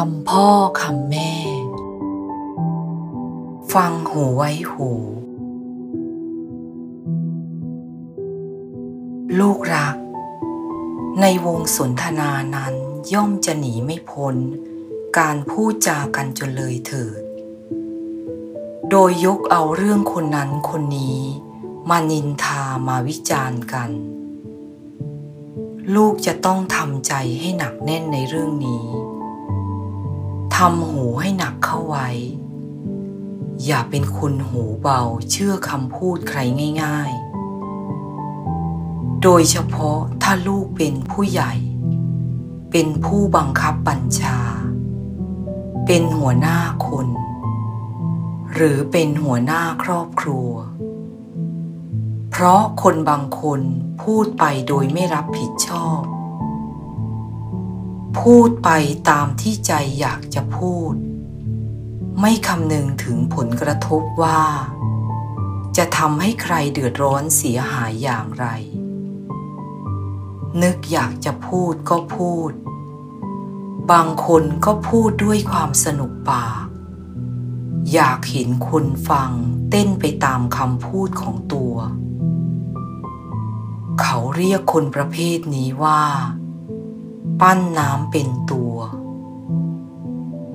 คำพ่อคำแม่ ฟังหูไว้หู ลูกรัก ในวงสนทนานั้นย่อมจะหนีไม่พ้น การพูดจากันจนเลยเถิด โดยยกเอาเรื่องคนนั้นคนนี้ มานินทามาวิจารณ์กันลูกจะต้องทำใจให้หนักแน่นในเรื่องนี้ ทำหูให้หนักเข้าไว้ อย่าเป็นคนหูเบาเชื่อคำพูดใครง่าย ๆ โดยเฉพาะถ้าลูกเป็นผู้ใหญ่ เป็นผู้บังคับบัญชา เป็นหัวหน้าคน หรือเป็นหัวหน้าครอบครัว เพราะคนบางคนพูดไปโดยไม่รับผิดชอบ พูดไปตามที่ใจอยากจะพูด ไม่คำนึงถึงผลกระทบว่า จะทำให้ใครเดือดร้อนเสียหายอย่างไร นึกอยากจะพูดก็พูด บางคนก็พูดด้วยความสนุกปาก อยากเห็นคนฟังเต้นไปตามคำพูดของตัว เขาเรียกคนประเภทนี้ว่า ปั้นน้ำเป็นตัว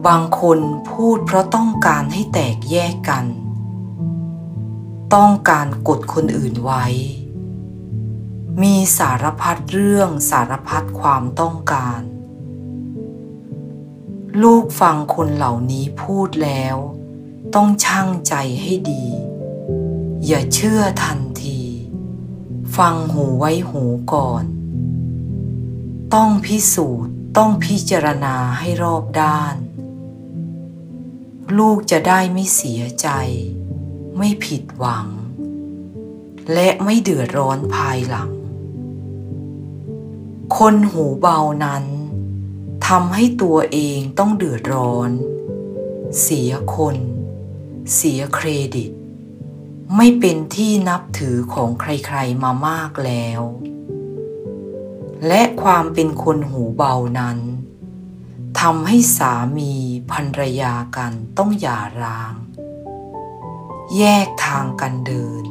บางคนพูดเพราะต้องการให้แตกแยกกัน ต้องการกดคนอื่นไว้ มีสารพัดเรื่องสารพัดความต้องการ ลูกฟังคนเหล่านี้พูดแล้ว ต้องชั่งใจให้ดี อย่าเชื่อทันที ฟังหูไว้หูก่อน ต้องพิสูจน์ต้องพิจารณาให้รอบด้าน ลูกจะได้ไม่เสียใจ ไม่ผิดหวัง และไม่เดือดร้อนภายหลัง คนหูเบานั้นทำให้ตัวเองต้องเดือดร้อน เสียคน เสียเครดิต ไม่เป็นที่นับถือของใครๆมามากแล้ว และความเป็นคนหูเบานั้นทำให้สามีภรรยากันต้องหย่าร้าง แยกทางกันเดิน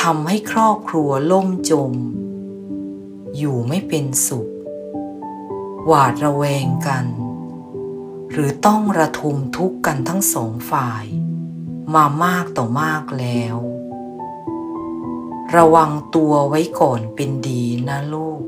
ทำให้ครอบครัวล่มจม อยู่ไม่เป็นสุข หวาดระแวงกัน หรือต้องระทมทุกข์กันทั้งสองฝ่าย มามากต่อมากแล้ว ระวังตัวไว้ก่อนเป็นดีนะลูก